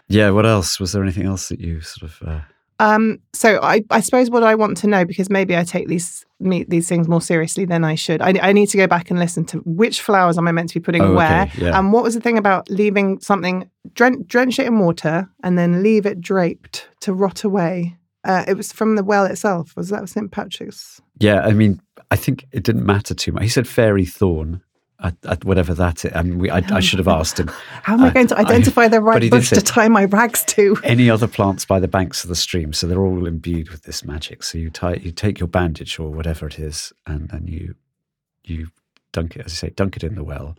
Yeah. What else? Was there anything else that you sort of? Uh, Um, so I, I suppose what I want to know because maybe I take these me, these things more seriously than I should. I, I need to go back and listen to which flowers am I meant to be putting Oh, okay, where, yeah. and what was the thing about leaving something dren- drench it in water and then leave it draped to rot away. Uh, it was from the well itself. Was that St Patrick's? yeah. I mean, I think it didn't matter too much. He said fairy thorn. At, at whatever that is. I we, I, I should have asked him. <laughs> How am I Uh, going to identify the right bush to tie my rags to? any other plants by the banks of the stream. So they're all imbued with this magic. So you tie, you take your bandage or whatever it is, and then you you dunk it, as you say, dunk it in the well.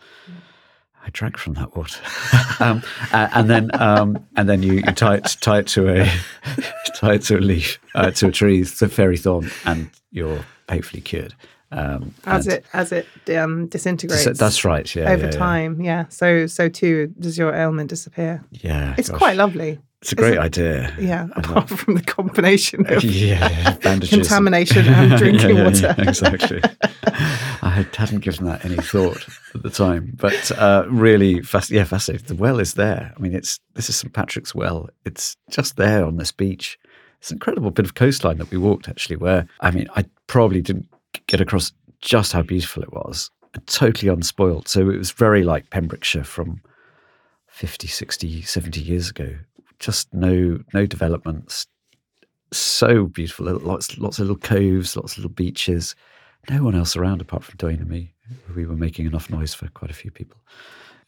I drank from that water, <laughs> um, a- and then um, and then you, you tie it tie it to a <laughs> tie it to a leaf uh, to a tree, to fairy thorn, and you're hopefully cured. Um, As it as it um, disintegrates. so that's right. Yeah, over yeah, yeah. time, yeah. So so too does your ailment disappear. Yeah, It's gosh. quite lovely. It's a great Isn't- idea. Yeah, apart from the combination of <laughs> yeah, bandages. contamination and <laughs> drinking Yeah, water. exactly. <laughs> I had- hadn't given that any thought at the time, but uh, really, fasc- yeah, fascinating. The well is there. I mean, it's this is St Patrick's Well. It's just there on this beach. It's an incredible bit of coastline that we walked actually. Where I mean, I probably didn't get across just how beautiful it was. Totally unspoilt. So it was very like Pembrokeshire from 50, 60, 70 years ago. Just no no developments, so beautiful. Lots, lots of little coves, lots of little beaches. No one else around apart from Duane and me. We were making enough noise for quite a few people.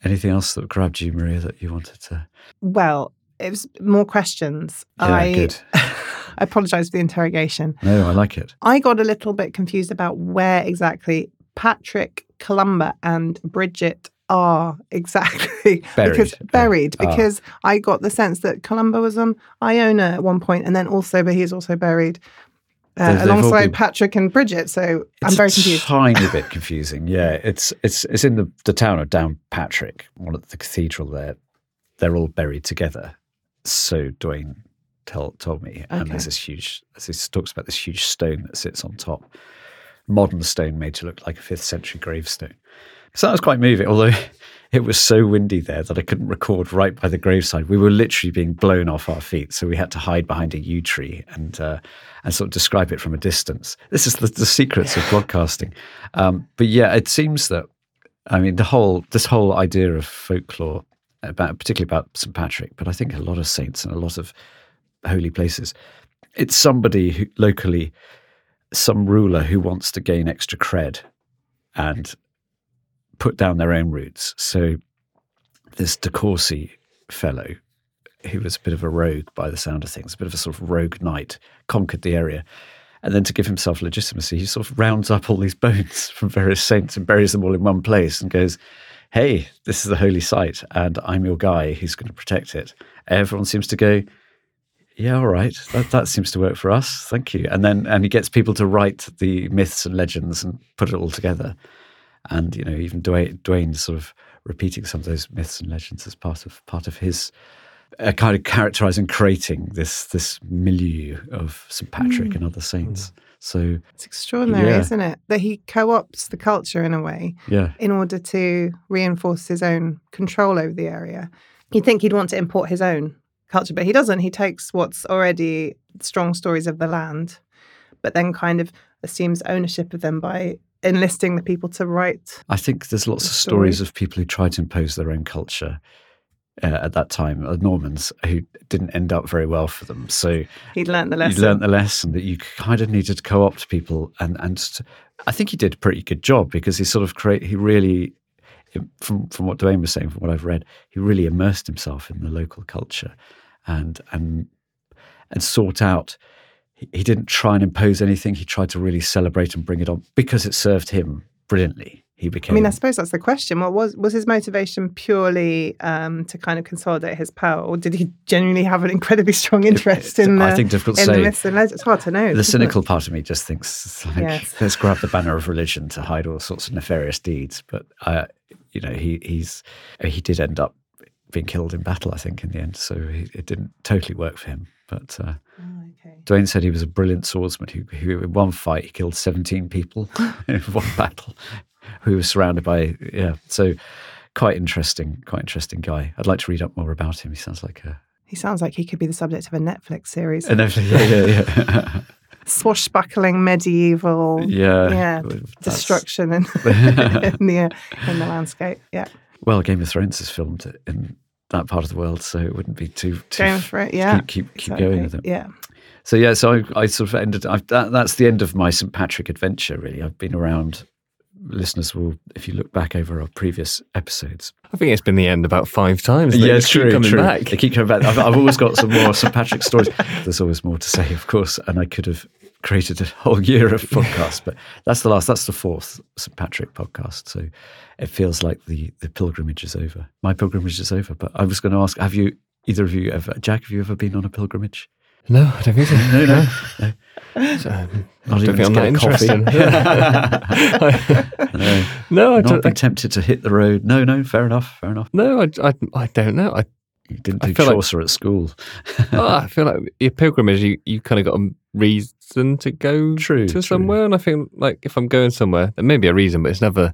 Anything else that grabbed you, Maria, that you wanted to? Well, it was more questions. Yeah, I good. <laughs> I apologise for the interrogation. No, I like it. I got a little bit confused about where exactly Patrick, Columba, and Bridget are <laughs> exactly Buried. because buried Ah. because I got the sense that Columba was on Iona at one point and then also but he's also buried uh, They've- they've all alongside been- Patrick and Bridget so I'm It's very a confused tiny <laughs> bit confusing. Yeah, it's it's it's in the, the town of Downpatrick, one of the cathedral there. They're all buried together. So Duane tell, told me, and Okay. there's this huge. As he talks about this huge stone that sits on top. modern stone made to look like a fifth century gravestone. So that was quite moving, although <laughs> it was so windy there that I couldn't record right by the graveside. We were literally being blown off our feet, so we had to hide behind a yew tree and uh, and sort of describe it from a distance. This is the, the secrets of <laughs> broadcasting. Um, but yeah, it seems that I mean the whole this whole idea of folklore about particularly about St Patrick, but I think a lot of saints and a lot of holy places. It's somebody who locally, some ruler who wants to gain extra cred and put down their own roots. So this De Courcy fellow, who was a bit of a rogue by the sound of things, a bit of a sort of rogue knight, conquered the area. And then to give himself legitimacy, he sort of rounds up all these <laughs> bones from various saints and buries them all in one place and goes, Hey, this is the holy site, and I'm your guy who's going to protect it. Everyone seems to go, yeah, all right. That that seems to work for us. Thank you. And then and he gets people to write the myths and legends and put it all together. And you know, even Duane, Duane's sort of repeating some of those myths and legends as part of part of his uh, kind of characterizing, creating this this milieu of St Patrick Mm. and other saints. So It's extraordinary, Yeah. isn't it? That he co-opts the culture in a way yeah, in order to reinforce his own control over the area. You'd think he'd want to import his own culture, but he doesn't. He takes what's already strong stories of the land, but then kind of assumes ownership of them by enlisting the people to write. I think there's lots of Stories. of people who tried to impose their own culture. Uh, at that time, uh, Normans who didn't end up very well for them. So He'd learnt the lesson. He'd learnt the lesson that you kind of needed to co-opt people, and and I think he did a pretty good job because he sort of create. He really, from from what Duane was saying, from what I've read, he really immersed himself in the local culture, and and and sought out. He, didn't try and impose anything. He tried to really celebrate and bring it on because it served him brilliantly. He became. I mean, I suppose that's the question. What was was his motivation purely um, to kind of consolidate his power, or did he genuinely have an incredibly strong interest in the, I think difficult to say. myths and legends? It's hard to know. the isn't it? cynical part of me just thinks like, Yes. <laughs> let's grab the banner of religion to hide all sorts of nefarious deeds but uh, you know he he's he did end up being killed in battle i think in the end. So he, it didn't totally work for him. But uh, Oh, okay. Duane said he was a brilliant swordsman. Who, who in one fight he killed 17 people <laughs> in one <laughs> battle who was surrounded by yeah. So quite interesting quite interesting guy. I'd like to read up more about him. He sounds like a He sounds like he could be the subject of a Netflix series. and everything yeah yeah yeah. <laughs> Swashbuckling medieval, yeah. yeah, destruction in, in the in the landscape. Yeah, Well, Game of Thrones is filmed in that part of the world, so it wouldn't be too, too going for it. Yeah, keep keep, keep going with it. Yeah, So yeah, so I, I sort of ended. I, that, that's the end of my St Patrick adventure. Really, I've been around. Listeners will, if you look back over our previous episodes, I think it's been the end about five times. They just keep coming back. They keep coming back. I've, I've always got some more <laughs> St Patrick stories. There's always more to say, of course, and I could have created a whole <laughs> year of podcasts, but that's the last. That's the fourth St Patrick podcast. So it feels like the the pilgrimage is over. My pilgrimage is over. But I was going to ask: Have you either of you ever, Jack? Have you ever been on a pilgrimage? No, I don't think so. No, no, no. So, um, Not I even don't think to a interested. <laughs> <laughs> No. no, I Not don't. been tempted to hit the road. No, no. Fair enough. Fair enough. no, I, I, I don't know. I, You didn't do feel like- Chaucer at school. oh, I feel like your pilgrimage, you, you kind of got a reason to go True, to true. somewhere. And I think, like, if I'm going somewhere, there may be a reason, but it's never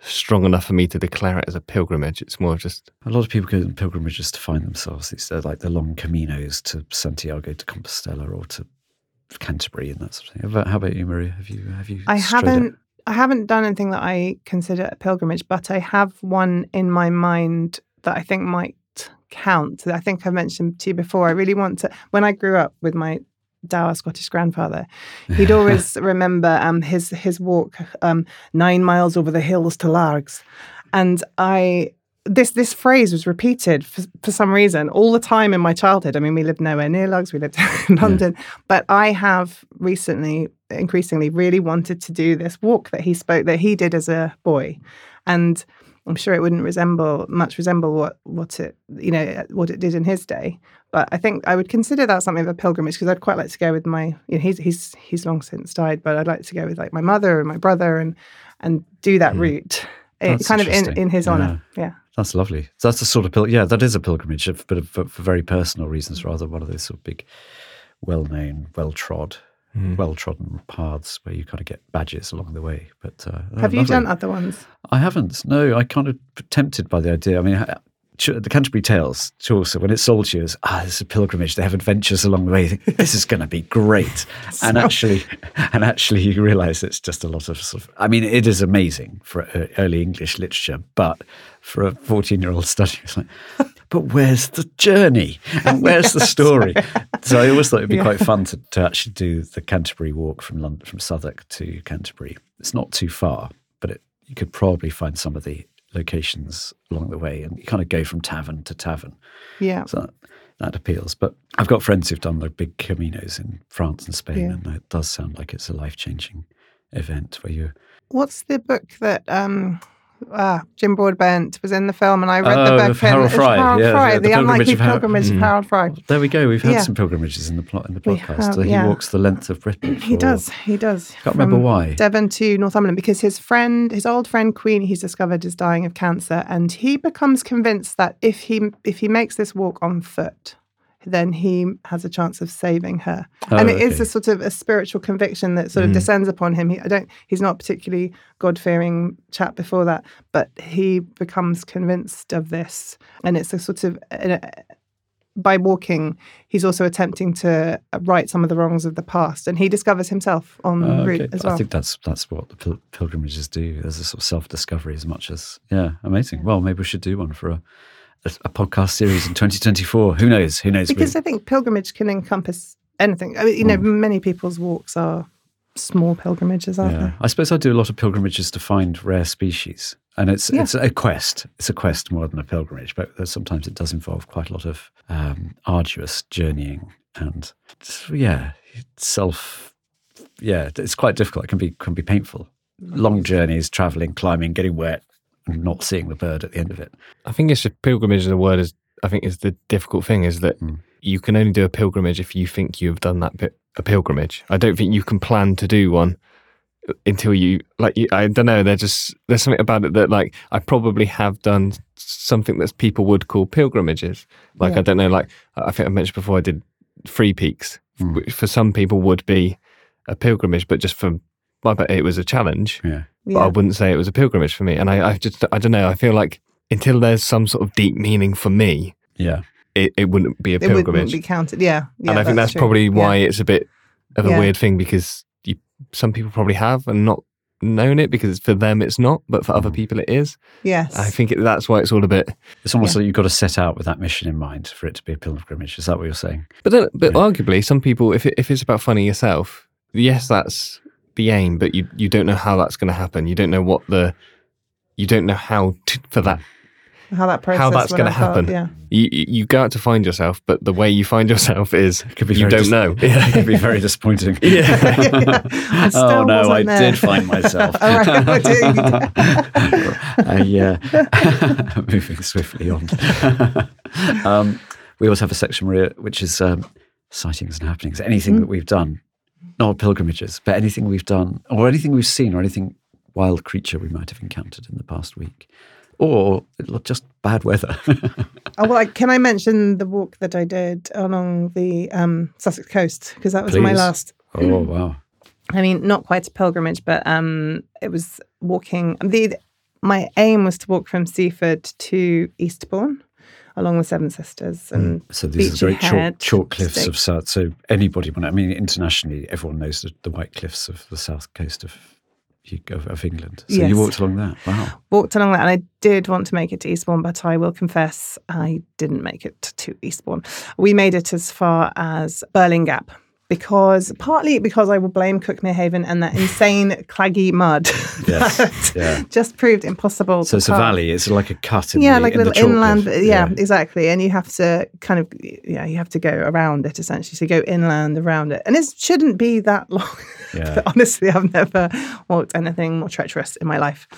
strong enough for me to declare it as a pilgrimage. It's more just, A lot of people go on pilgrimages to find themselves. It's uh, like the long caminos to Santiago to Compostela or to Canterbury and that sort of thing. How about, you, Maria? Have you have you? I haven't. out? I haven't done anything that I consider a pilgrimage, but I have one in my mind that I think might count. I think I mentioned to you before. I really want to. When I grew up with my dour Scottish grandfather, he'd always <laughs> remember um, his his walk um, nine miles over the hills to Largs, and I. This this phrase was repeated for, for some reason all the time in my childhood. I mean, we lived nowhere near Largs, we lived <laughs> in London, but I have recently, increasingly, really wanted to do this walk that he spoke that he did as a boy, and I'm sure it wouldn't resemble much resemble what what it you know what it did in his day. But I think I would consider that something of a pilgrimage because I'd quite like to go with my you know he's he's he's long since died, but I'd like to go with like my mother and my brother and and do that route. eh, That's kind of in, in his honor, yeah. That's lovely. That's the sort of pil- yeah, that is a pilgrimage, but for, for very personal reasons rather than one of those sort of big, well-known, well-trod well trodden paths where you kind of get badges along the way. But uh, oh, Have you lovely. done other ones? I haven't. No, I kind of tempted by the idea. I mean, I- Ch- the Canterbury Tales, Chaucer, when it's sold to you as, ah, is a pilgrimage, they have adventures along the way. Think, <laughs> this is going to be great. and actually, and actually you realise it's just a lot of sort of, I mean, it is amazing for uh, early English literature, but for a 14 year old study, it's like, but where's the journey? And where's the <laughs> story? So I always thought it'd be quite fun to, to actually do the Canterbury walk from London, from Southwark to Canterbury. It's not too far, but it, you could probably find some of the locations along the way and you kind of go from tavern to tavern. Yeah. So that, that appeals. But I've got friends who've done the big caminos in France and Spain, Yeah. and it does sound like it's a life changing event where you. What's the book that um, ah, Jim Broadbent was in the film, and I read Oh, the book. of Harold Fry, Harold yeah, Fry, the the, unlikely of Har- pilgrimage of Mm. Harold Fry. There we go. We've had Yeah. some pilgrimages in the plot in the podcast. have, so he yeah. walks the length of Britain. He does. He does. Can't remember why. Devon to Northumberland because his friend, his old friend Queen, he's discovered is dying of cancer, and he becomes convinced that if he if he makes this walk on foot, then he has a chance of saving her. Oh, and it is okay. a sort of a spiritual conviction that sort of descends upon him. He, I don't. He's not a particularly God fearing chap before that, but he becomes convinced of this, and it's a sort of. uh, by walking, he's also attempting to right some of the wrongs of the past, and he discovers himself on Oh, route okay. as well. I think that's that's what the pil- pilgrimages do. There's a sort of self discovery as much as yeah, amazing. Well, maybe we should do one for a a, podcast series in 2024. Who knows? Who knows? because I think pilgrimage can encompass anything. I mean, you know, many people's walks are small pilgrimages, aren't yeah, I suppose I do a lot of pilgrimages to find rare species, and it's Yeah. it's a quest. It's a quest more than a pilgrimage, but sometimes it does involve quite a lot of um, arduous journeying and yeah, self. Yeah, it's quite difficult. It can be can be painful. Long journeys, traveling, climbing, getting wet, and not seeing the bird at the end of it. I think it's just pilgrimage as a word is I think is the difficult thing is that Mm. you can only do a pilgrimage if you think you've done that bit a pilgrimage. I don't think you can plan to do one until you like you, I don't know, there's just there's something about it that like I probably have done something that people would call pilgrimages. Like Yeah. I don't know, like I think I mentioned before I did Three Peaks, which for some people would be a pilgrimage, but just for my it was a challenge Yeah. But I wouldn't say it was a pilgrimage for me. And I, I just, I don't know. I feel like until there's some sort of deep meaning for me, Yeah. it, it wouldn't be a pilgrimage. It wouldn't be counted. Yeah. yeah and I think that's, true. probably Yeah. why it's a bit of a Yeah. weird thing because you, some people probably have and not known it because for them it's not, but for Mm. other people it is. Yes. I think it, that's why it's all a bit. It's almost like you've got to set out with that mission in mind for it to be a pilgrimage. Is that what you're saying? But then, but arguably, some people, if it, if it's about finding yourself, yes, that's the aim, but you you don't know how that's going to happen. You don't know what the, you don't know how to, for that how that process how that's going to unfold, happen. Yeah. You, you you go out to find yourself, but the way you find yourself is Could be you don't dis- know. it could be <laughs> very disappointing. <laughs> <laughs> I still oh no, I there. did find myself. All right, what did uh, yeah, moving swiftly on. um, we also have a section Maria, which is um, sightings and happenings. Anything that we've done, not pilgrimages, but anything we've done, or anything we've seen, or anything wild creature we might have encountered in the past week, or just bad weather. <laughs> Oh, well, I, can I mention the walk that I did along the um, Sussex coast? Because that was my last. oh wow! I mean, not quite a pilgrimage, but um, it was walking. The my aim was to walk from Seaford to Eastbourne along the Seven Sisters mm, and So these are very chalk, chalk cliffs of South. So anybody, I mean internationally, everyone knows the, the white cliffs of the south coast of of, of England. So Yes. you walked along that. Wow. walked along that. And I did want to make it to Eastbourne, but I will confess I didn't make it to Eastbourne. We made it as far as Birling Gap. Because partly because I will blame Cuckmere Haven and that insane claggy mud <laughs> Yes, yeah. just proved impossible. So to it's a valley. It's like a cut in yeah, the, like a in little inland. cliff. Yeah, exactly. And you have to kind of, yeah, you have to go around it essentially. So you go inland around it, and it shouldn't be that <laughs> long. Yeah. honestly, I've never walked anything more treacherous in my life.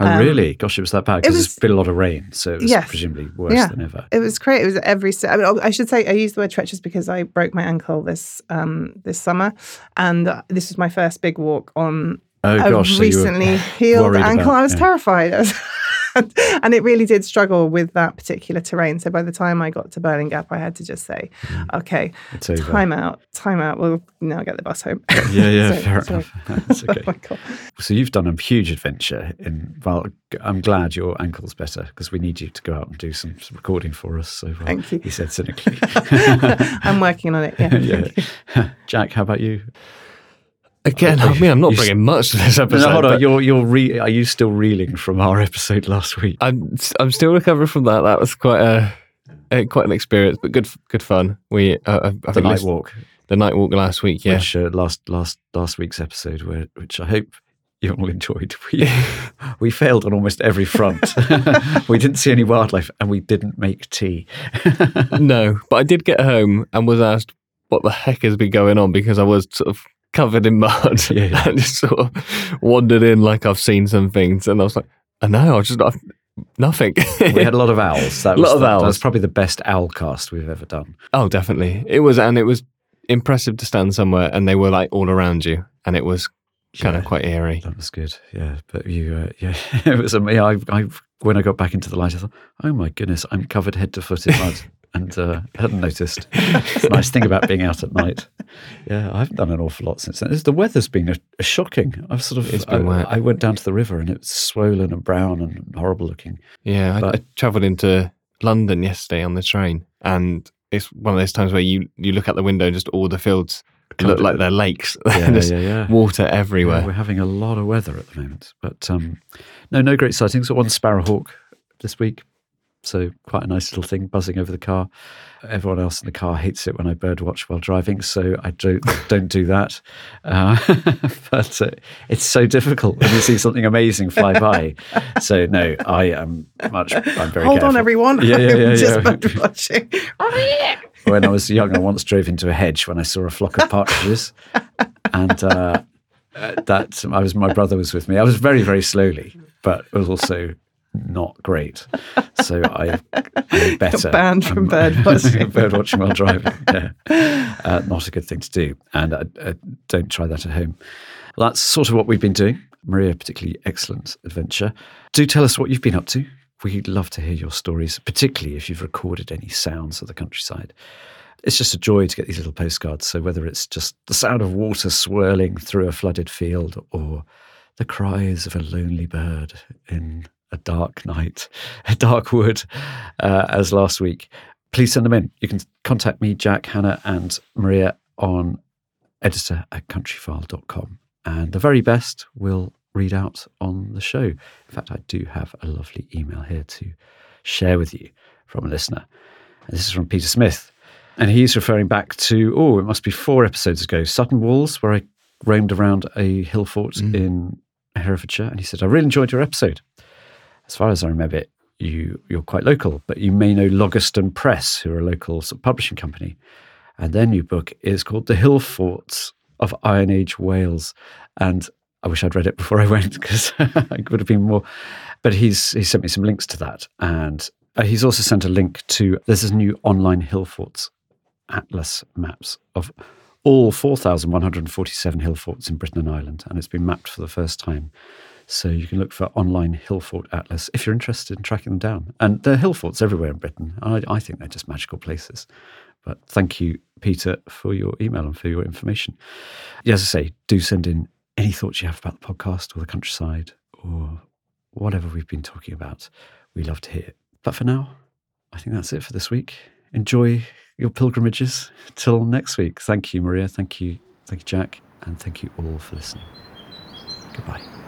Oh, Um, really? Gosh, it was that bad because was- there's been a lot of rain, so it was Yes. presumably worse Yeah. than ever. It was great. It was every. I, mean, I should say I used the word treacherous because I broke my ankle this um, this summer, and uh, this was my first big walk on Oh a gosh, so recently healed ankle. about- I was yeah. terrified. I was, <laughs> and, <laughs> and it really did struggle with that particular terrain. So by the time I got to Birling Gap, I had to just say, okay, It's over. time out, time out. We'll now get the bus home. Yeah, yeah, So- <laughs> fair so- enough. <laughs> That's okay. Oh. So you've done a huge adventure in. Well, I'm glad your ankle's better because we need you to go out and do some, some recording for us. So uh, Thank you. He said cynically. I'm working on it. Yeah. yeah. Jack, how about you? Again, I mean, I'm not bringing much to this No, episode. hold on. You're you're re- are you still reeling from our episode last week? I'm I'm still recovering from that. That was quite a, a quite an experience, but good good fun. We uh, I- the night walk, the night walk last week. Yeah, which uh, last last last week's episode, where which I hope you all <laughs> enjoyed. We <laughs> we failed on almost every front. <laughs> we didn't see any wildlife, and we didn't make tea. no, but I did get home and was asked what the heck has been going on because I was sort of covered in mud Yeah, yeah. and just sort of wandered in like I've seen some things, and I was like, I know, I just I've, nothing. we had a lot of owls. <laughs> That was lot of the- That was owls. probably the best owl cast we've ever done. oh, definitely, it was, and it was impressive to stand somewhere and they were like all around you, and it was kind Yeah. of quite eerie. That was good. Yeah, but you, uh, <laughs> yeah, it was amazing. I, I, when I got back into the light, I thought, oh my goodness, I'm covered head to foot in mud, <laughs> and uh, I hadn't noticed. It's a nice thing about being out at night. Yeah, I haven't done an awful lot since then. The weather's been a, a shocking. I've sort of, It's been I, wet. I went down to the river and it was swollen and brown and horrible looking. Yeah, I, But- I travelled into London yesterday on the train, and it's one of those times where you you look out the window and just all the fields look like they're lakes. <laughs> Yeah, There's yeah, yeah. water Yeah, everywhere. we're having a lot of weather at the moment, but um, no, no great sightings. Got one sparrowhawk this week, so quite a nice little thing buzzing over the car. Everyone else in the car hates it when I birdwatch while driving, so I don't don't do that. Uh, <laughs> but uh, it's so difficult when you see something amazing fly by. So no, I am much. I'm very Hold careful. on, everyone. Yeah, yeah, <laughs> yeah, I'm just yeah. bird watching. when I was young, I once drove into a hedge when I saw a flock of partridges, and uh, uh, that I was my brother was with me. I was very very slowly, but it was also not great. So I, I better banned from um, <laughs> bird watching. <laughs> bird watching while driving. Yeah. Uh, not a good thing to do, and I, uh, don't try that at home. Well, that's sort of what we've been doing. Maria, particularly excellent adventure. Do tell us what you've been up to. We'd love to hear your stories, particularly if you've recorded any sounds of the countryside. It's just a joy to get these little postcards. So whether it's just the sound of water swirling through a flooded field or the cries of a lonely bird in a dark night, a dark wood, uh, as last week, please send them in. You can contact me, Jack, Hannah, and Maria on editor at countryfile.com. And the very best we'll read out on the show. In fact, I do have a lovely email here to share with you from a listener. And this is from Peter Smith. And he's referring back to, oh, it must be four episodes ago, Sutton Walls, where I roamed around a hill fort in Herefordshire. And he said, I really enjoyed your episode. As far as I remember it, you, you're quite local, but you may know Logaston Press, who are a local sort of publishing company. And their new book is called The Hill Forts of Iron Age Wales. And I wish I'd read it before I went because <laughs> I could have been more. But he's he sent me some links to that, and uh, he's also sent a link to there's this new online hill forts atlas maps of all 4,147 hill forts in Britain and Ireland, and it's been mapped for the first time. So you can look for online hill fort atlas if you're interested in tracking them down. And there are hill forts everywhere in Britain. I, I think they're just magical places. But thank you, Peter, for your email and for your information. As I say, do send in any thoughts you have about the podcast or the countryside or whatever we've been talking about. We love to hear it. But for now, I think that's it for this week. Enjoy your pilgrimages. Till next week. Thank you, Maria. Thank you. Thank you, Jack. And thank you all for listening. Goodbye.